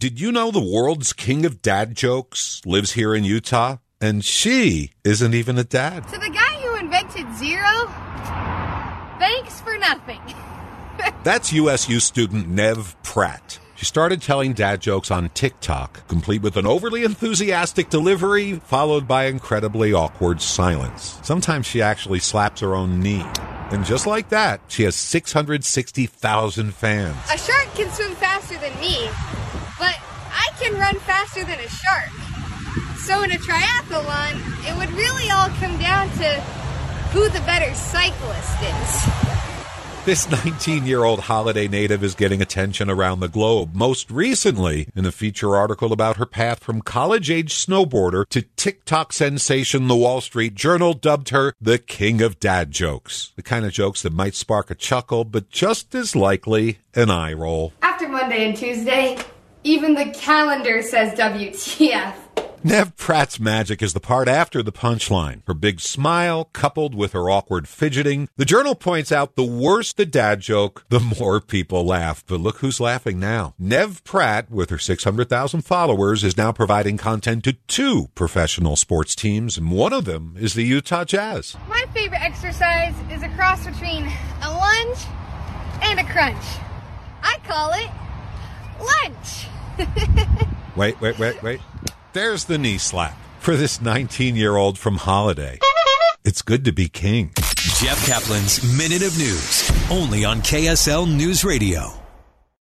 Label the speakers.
Speaker 1: Did you know the world's king of dad jokes lives here in Utah? And she isn't even a dad.
Speaker 2: To the guy who invented zero, thanks for nothing.
Speaker 1: That's USU student Nev Pratt. She started telling dad jokes on TikTok, complete with an overly enthusiastic delivery, followed by incredibly awkward silence. Sometimes she actually slaps her own knee. And just like that, she has 660,000 fans.
Speaker 2: A shark can swim faster than me, but I can run faster than a shark. So in a triathlon, it would really all come down to who the better cyclist is.
Speaker 1: This 19 year old Holladay native is getting attention around the globe, most recently in a feature article about her path from college age snowboarder to TikTok sensation. The Wall Street Journal dubbed her the king of dad jokes. The kind of jokes that might spark a chuckle, but just as likely an eye roll.
Speaker 2: After Monday and Tuesday, even the calendar says WTF.
Speaker 1: Nev Pratt's magic is the part after the punchline. Her big smile, coupled with her awkward fidgeting. The journal points out the worse the dad joke, the more people laugh. But look who's laughing now. Nev Pratt, with her 600,000 followers, is now providing content to two professional sports teams, and one of them is the Utah Jazz.
Speaker 2: My favorite exercise is a cross between a lunge and a crunch. I call it lunch.
Speaker 1: wait, wait, wait, wait. There's the knee slap for this 19 year old from Holladay. It's good to be king.
Speaker 3: Jeff Caplan's Minute of News, only on KSL News Radio.